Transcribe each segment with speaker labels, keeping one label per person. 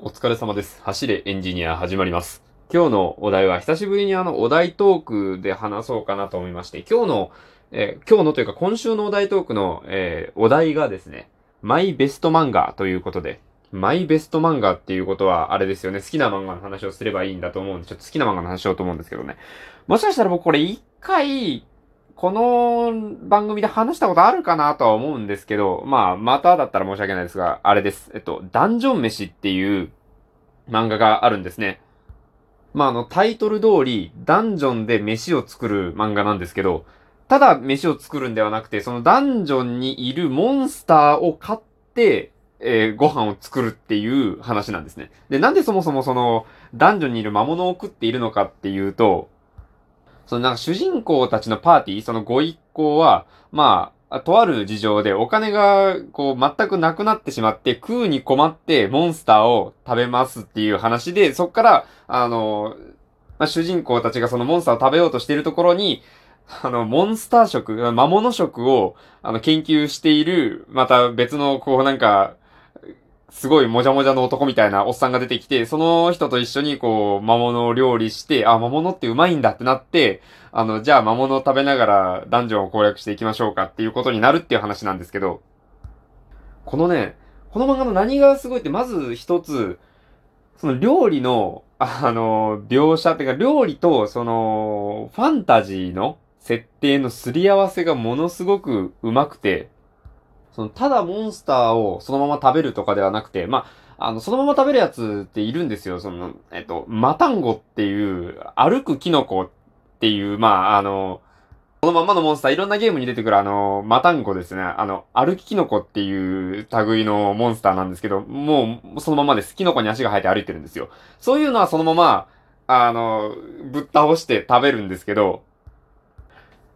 Speaker 1: お疲れ様です。走れエンジニア始まります。今日のお題は久しぶりにあのお題トークで話そうかなと思いまして、今日の、えー今日のというか今週のお題トークの、えーお題がですね、マイベスト漫画ということで、マイベスト漫画っていうことはあれですよね、好きな漫画の話をすればいいんだと思うんで、ちょっと好きな漫画の話しようと思うんですけどね。もしかしたら僕これ一回、この番組で話したことあるかなとは思うんですけど、まあ、まただったら申し訳ないですが、あれです。えっと、ダンジョン飯っていう漫画があるんですね。まあ、あの、タイトル通り、ダンジョンで飯を作る漫画なんですけど、ただ飯を作るんではなくて、そのダンジョンにいるモンスターを買って、えーご飯を作るっていう話なんですね。で、なんでそもそもその、ダンジョンにいる魔物を食っているのかっていうと、そのなんか主人公たちのパーティー、そのご一行は、まあ、とある事情でお金がこう全くなくなってしまって食うに困ってモンスターを食べますっていう話で、そっから、あの、まあ、主人公たちがそのモンスターを食べようとしているところに、あの、モンスター食、魔物食を、あの、研究している、また別の、こうなんか、すごいもじゃもじゃの男みたいなおっさんが出てきて、その人と一緒にこう、魔物を料理して、あ、魔物ってうまいんだってなって、あの、じゃあ魔物を食べながらダンジョンを攻略していきましょうかっていうことになるっていう話なんですけど、このね、この漫画の何がすごいって、まず一つ、その料理の、あの、描写っていうか、料理と、その、ファンタジーの設定のすり合わせがものすごく上手くて、その、ただモンスターをそのまま食べるとかではなくて、まあ、あの、そのまま食べるやつっているんですよ。その、えっと、マタンゴっていう、歩くキノコっていう、まあ、あの、このままのモンスター、いろんなゲームに出てくるあの、マタンゴですね。あの、歩きキノコっていう類のモンスターなんですけど、もう、そのままです。キノコに足が生えて歩いてるんですよ。そういうのはそのまま、あの、ぶっ倒して食べるんですけど、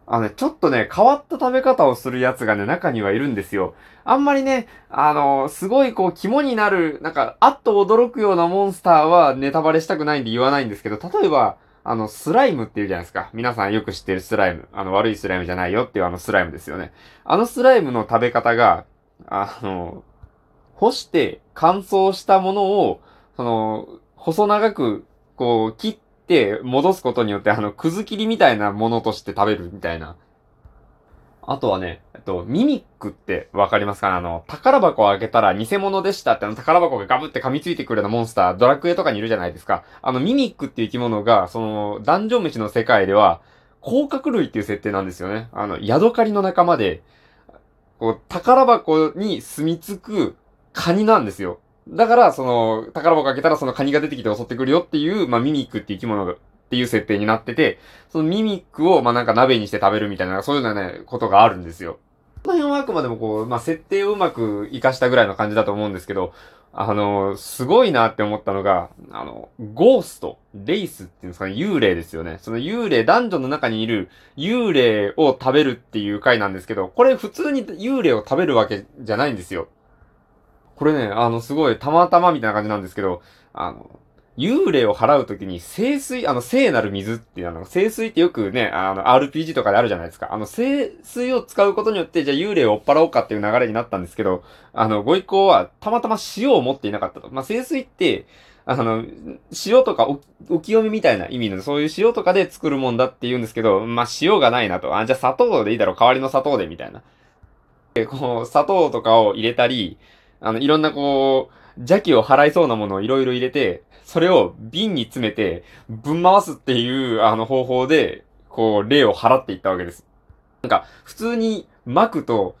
Speaker 1: あのね、ちょっとね、変わった食べ方をするやつがね、中にはいるんですよ。あんまりね、あの、すごいこう、肝になる、なんか、あっと驚くようなモンスターはネタバレしたくないんで言わないんですけど、例えば、あの、スライムっていうじゃないですか。皆さんよく知ってるスライム。あの、悪いスライムじゃないよっていうあのスライムですよね。あのスライムの食べ方が、あの、干して乾燥したものを、その、細長く、こう、切って戻すことによって、あの、くず切りみたいなものとして食べるみたいな。あとはね、えっと、ミミックってわかりますかね？あの、宝箱を開けたら偽物でしたってあの宝箱がガブって噛みついてくるようなモンスター、ドラクエとかにいるじゃないですか。あの、ミミックっていう生き物が、その、ダンジョン飯の世界では、甲殻類っていう設定なんですよね。あの、ヤドカリの仲間で、こう、宝箱に住み着くカニなんですよ。だから、その、宝箱開けたらそのカニが出てきて襲ってくるよっていう、まあ、ミミックっていう生き物が、っていう設定になってて、そのミミックを、まあ、なんか鍋にして食べるみたいな、そういうようなね、ことがあるんですよ。この辺はあくまでもこう、まあ、設定をうまく活かしたぐらいの感じだと思うんですけど、あの、すごいなって思ったのが、あの、ゴースト、レイスっていうんですかね、幽霊ですよね。その幽霊、ダンジョンの中にいる幽霊を食べるっていう回なんですけど、これ普通に幽霊を食べるわけじゃないんですよ。これね、あの、すごい、たまたまみたいな感じなんですけど、あの、幽霊を払うときに、聖水、あの、聖なる水っていう、あの、聖水ってよくね、あの、RPG とかであるじゃないですか。あの、聖水を使うことによって、じゃあ幽霊を追っ払おうかっていう流れになったんですけど、あの、ご一行は、たまたま塩を持っていなかったと。まあ、聖水って、あの、塩とかお、お清めみたいな意味の、そういう塩とかで作るもんだって言うんですけど、まあ、塩がないなと。あ、じゃあ砂糖でいいだろう、代わりの砂糖で、みたいな。で、こう、砂糖とかを入れたり、あの、いろんなこう、邪気を払いそうなものをいろいろ入れて、それを瓶に詰めて、ぶん回すっていう、あの方法で、こう、霊を払っていったわけです。なんか、普通に巻くと、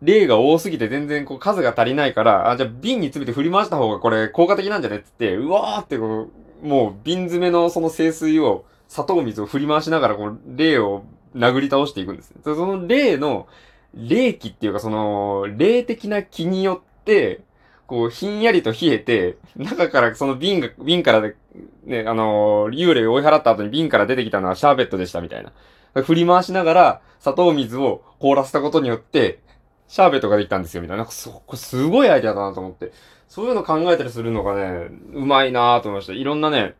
Speaker 1: 霊が多すぎて全然こう数が足りないから、あ、じゃあ瓶に詰めて振り回した方がこれ効果的なんじゃねっつって、うわーってこう、もう瓶詰めのその清水を、砂糖水を振り回しながらこう、霊を殴り倒していくんです。その霊の、霊気っていうかその、霊的な気によって、こう、ひんやりと冷えて、中からその瓶が、瓶からで、ね、あのー幽霊を追い払った後に瓶から出てきたのはシャーベットでしたみたいな。振り回しながら、砂糖水を凍らせたことによって、シャーベットができたんですよ、みたいな。なんかそ、こすごいアイデアだなと思って。そういうの考えたりするのがね、うまいなと思いました。いろんなね、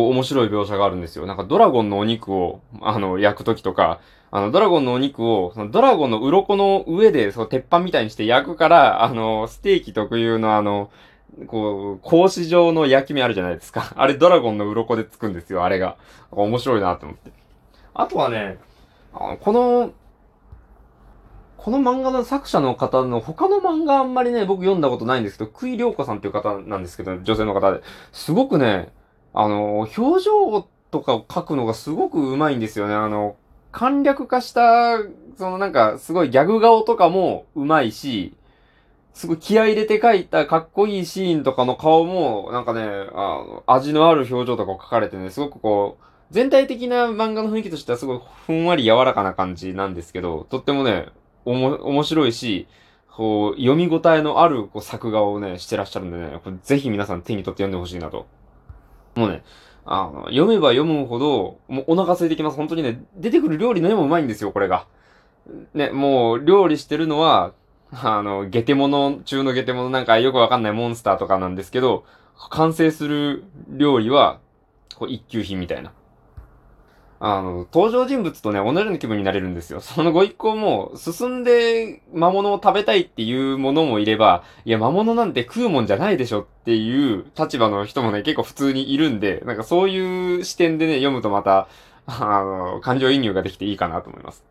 Speaker 1: 面白い描写があるんですよ。なんかドラゴンのお肉を、あの、焼くときとか、あの、ドラゴンのお肉を、そのドラゴンの鱗の上で、その鉄板みたいにして焼くから、あの、ステーキ特有のあの、こう、格子状の焼き目あるじゃないですか。あれドラゴンの鱗でつくんですよ、あれが。面白いなと思って。あとはね、あのこの、この漫画の作者の方の他の漫画あんまりね、僕読んだことないんですけど、クイリョウコさんっていう方なんですけど、女性の方で。すごくね、あの、表情とかを描くのがすごく上手いんですよね。あの、簡略化した、そのなんか、すごいギャグ顔とかも上手いし、すごい気合入れて描いたかっこいいシーンとかの顔も、なんかね、あの、味のある表情とかを描かれてね、すごくこう、全体的な漫画の雰囲気としてはすごいふんわり柔らかな感じなんですけど、とってもね、おも、面白いし、こう、読み応えのあるこう作画をね、してらっしゃるんでね、これぜひ皆さん手に取って読んでほしいなと。もうね、あの、読めば読むほど、もうお腹空いてきます。本当にね、出てくる料理の絵もうまいんですよ、これが。ね、もう、料理してるのは、あの、ゲテモノ中のゲテモノなんかよくわかんないモンスターとかなんですけど、完成する料理は、こう一級品みたいな。あの、登場人物とね、同じような気分になれるんですよ。そのご一行も、進んで魔物を食べたいっていうものもいれば、いや、魔物なんて食うもんじゃないでしょっていう立場の人もね、結構普通にいるんで、なんかそういう視点でね、読むとまた、あの、感情移入ができていいかなと思います。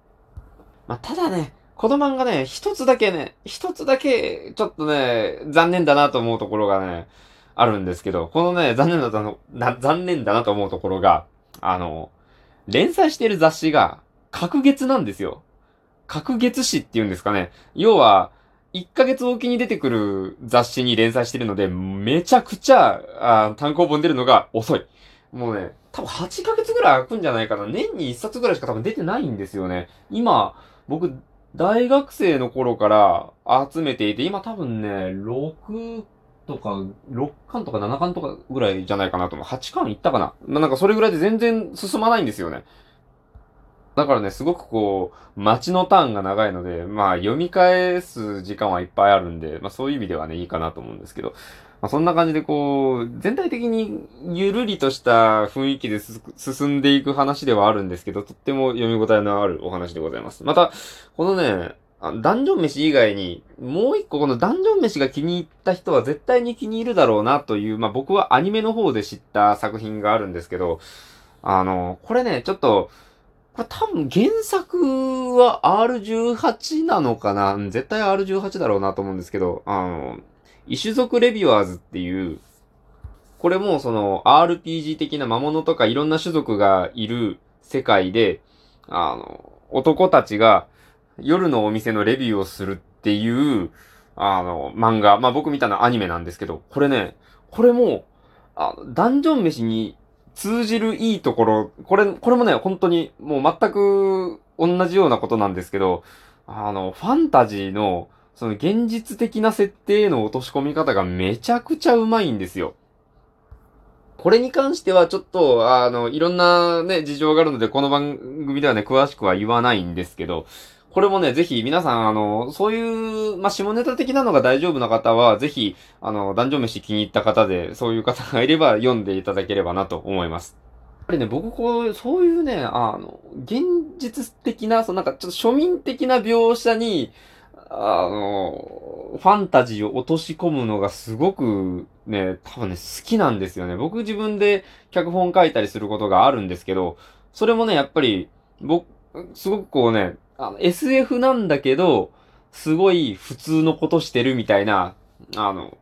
Speaker 1: まあ、ただね、この漫画ね、一つだけね、一つだけ、ちょっとね、残念だなと思うところがね、あるんですけど、このね、残念だな、残念だなと思うところが、あの、連載してる雑誌が、隔月なんですよ。隔月誌っていうんですかね。要は、1ヶ月おきに出てくる雑誌に連載してるので、めちゃくちゃ、あ単行本出るのが遅い。もうね、多分8ヶ月ぐらい空くんじゃないかな。年に1冊ぐらいしか多分出てないんですよね。今、僕、大学生の頃から集めていて、今多分ね、6とか、6巻とか7巻とかぐらいじゃないかなと思う。8巻いったかなまあ、なんかそれぐらいで全然進まないんですよね。だからね、すごくこう、待ちのターンが長いので、まあ読み返す時間はいっぱいあるんで、まあそういう意味ではね、いいかなと思うんですけど、まあそんな感じでこう、全体的にゆるりとした雰囲気で進んでいく話ではあるんですけど、とっても読み応えのあるお話でございます。また、このね、あダンジョン飯以外に、もう一個このダンジョン飯が気に入った人は絶対に気に入るだろうなという、まあ僕はアニメの方で知った作品があるんですけど、あの、これね、ちょっと、これ多分原作は R18 なのかな？絶対 R18 だろうなと思うんですけど、あの、異種族レビュアーズっていう、これもその RPG 的な魔物とかいろんな種族がいる世界で、あの、男たちが、夜のお店のレビューをするっていう、あの、漫画。まあ、僕見たのはアニメなんですけど、これね、これも、あダンジョン飯に通じるいいところ、これ、これもね、本当にもう全く同じようなことなんですけど、あの、ファンタジーの、その現実的な設定への落とし込み方がめちゃくちゃうまいんですよ。これに関してはちょっと、あの、いろんなね、事情があるので、この番組ではね、詳しくは言わないんですけど、これもね、ぜひ皆さん、あの、そういう、まあ、下ネタ的なのが大丈夫な方は、ぜひ、あの、男女飯気に入った方で、そういう方がいれば読んでいただければなと思います。やっぱりね、僕こう、そういうね、あの、現実的な、そのなんかちょっと庶民的な描写に、あの、ファンタジーを落とし込むのがすごくね、多分ね、好きなんですよね。僕自分で脚本書いたりすることがあるんですけど、それもね、やっぱり、僕、すごくこうね、あの、SF なんだけど、すごい普通のことしてるみたいな、あの、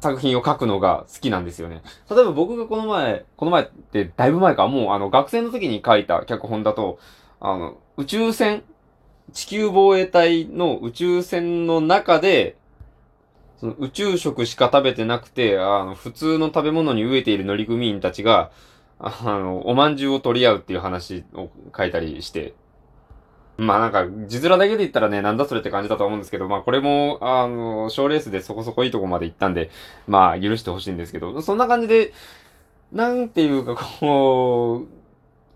Speaker 1: 作品を書くのが好きなんですよね。例えば僕がこの前、この前ってだいぶ前か、もうあの学生の時に書いた脚本だと、あの、宇宙船、地球防衛隊の宇宙船の中で、その宇宙食しか食べてなくて、あの、普通の食べ物に飢えている乗組員たちが、あの、おまんじゅうを取り合うっていう話を書いたりして、まあなんか、字面だけで言ったらね、なんだそれって感じだと思うんですけど、まあこれも、あの、賞レースでそこそこいいとこまで行ったんで、まあ許してほしいんですけど、そんな感じで、なんていうかこう、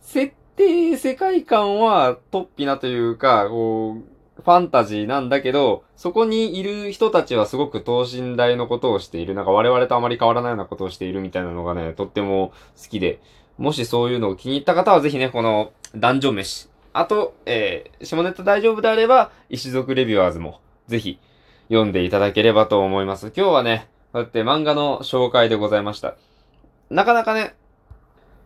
Speaker 1: 設定、世界観は突飛なというか、こう、ファンタジーなんだけど、そこにいる人たちはすごく等身大のことをしている。なんか我々とあまり変わらないようなことをしているみたいなのがね、とっても好きで、もしそういうのを気に入った方はぜひね、この、ダンジョン飯。あと、えー、下ネタ大丈夫であれば、石族レビュアーズも、ぜひ、読んでいただければと思います。今日はね、こうやって漫画の紹介でございました。なかなかね、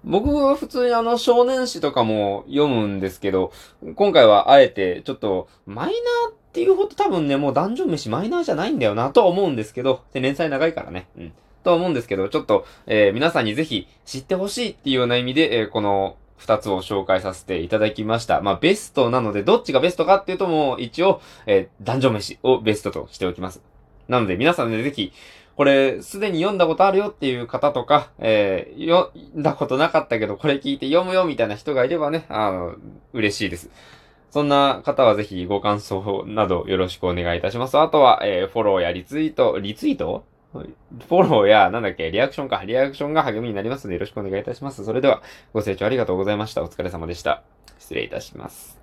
Speaker 1: 僕は普通にあの少年誌とかも読むんですけど、今回はあえてちょっとマイナーっていうほど多分ね、もうダンジョン飯マイナーじゃないんだよなとは思うんですけど、で、連載長いからね。うん。とは思うんですけど、ちょっと、えー皆さんにぜひ知ってほしいっていうような意味で、えーこの二つを紹介させていただきました。まあ、ベストなので、どっちがベストかっていうともう一応、えー、ダンジョン飯をベストとしておきます。なので、皆さんね、ぜひ、これ、すでに読んだことあるよっていう方とか、えー、読んだことなかったけど、これ聞いて読むよみたいな人がいればね、あの、嬉しいです。そんな方はぜひご感想などよろしくお願いいたします。あとは、えーフォローやリツイート、リツイート？フォローや、なんだっけ、リアクションか、リアクションが励みになりますのでよろしくお願いいたします。それでは、ご清聴ありがとうございました。お疲れ様でした。失礼いたします。